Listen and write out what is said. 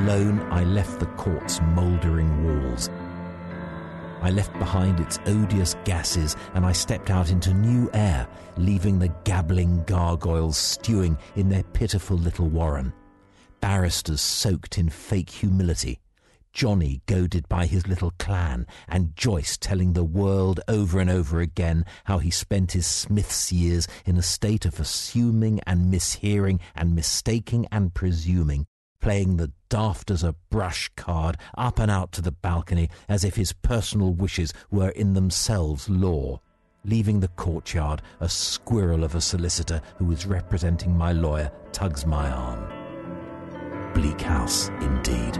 Alone, I left the court's mouldering walls. I left behind its odious gases and I stepped out into new air, leaving the gabbling gargoyles stewing in their pitiful little warren. Barristers soaked in fake humility, Johnny goaded by his little clan, and Joyce telling the world over and over again how he spent his Smith's years in a state of assuming and mishearing and mistaking and presuming, playing the daft as a brush card up and out to the balcony as if his personal wishes were in themselves law, leaving the courtyard a squirrel of a solicitor who was representing my lawyer tugs my arm. Bleak House indeed.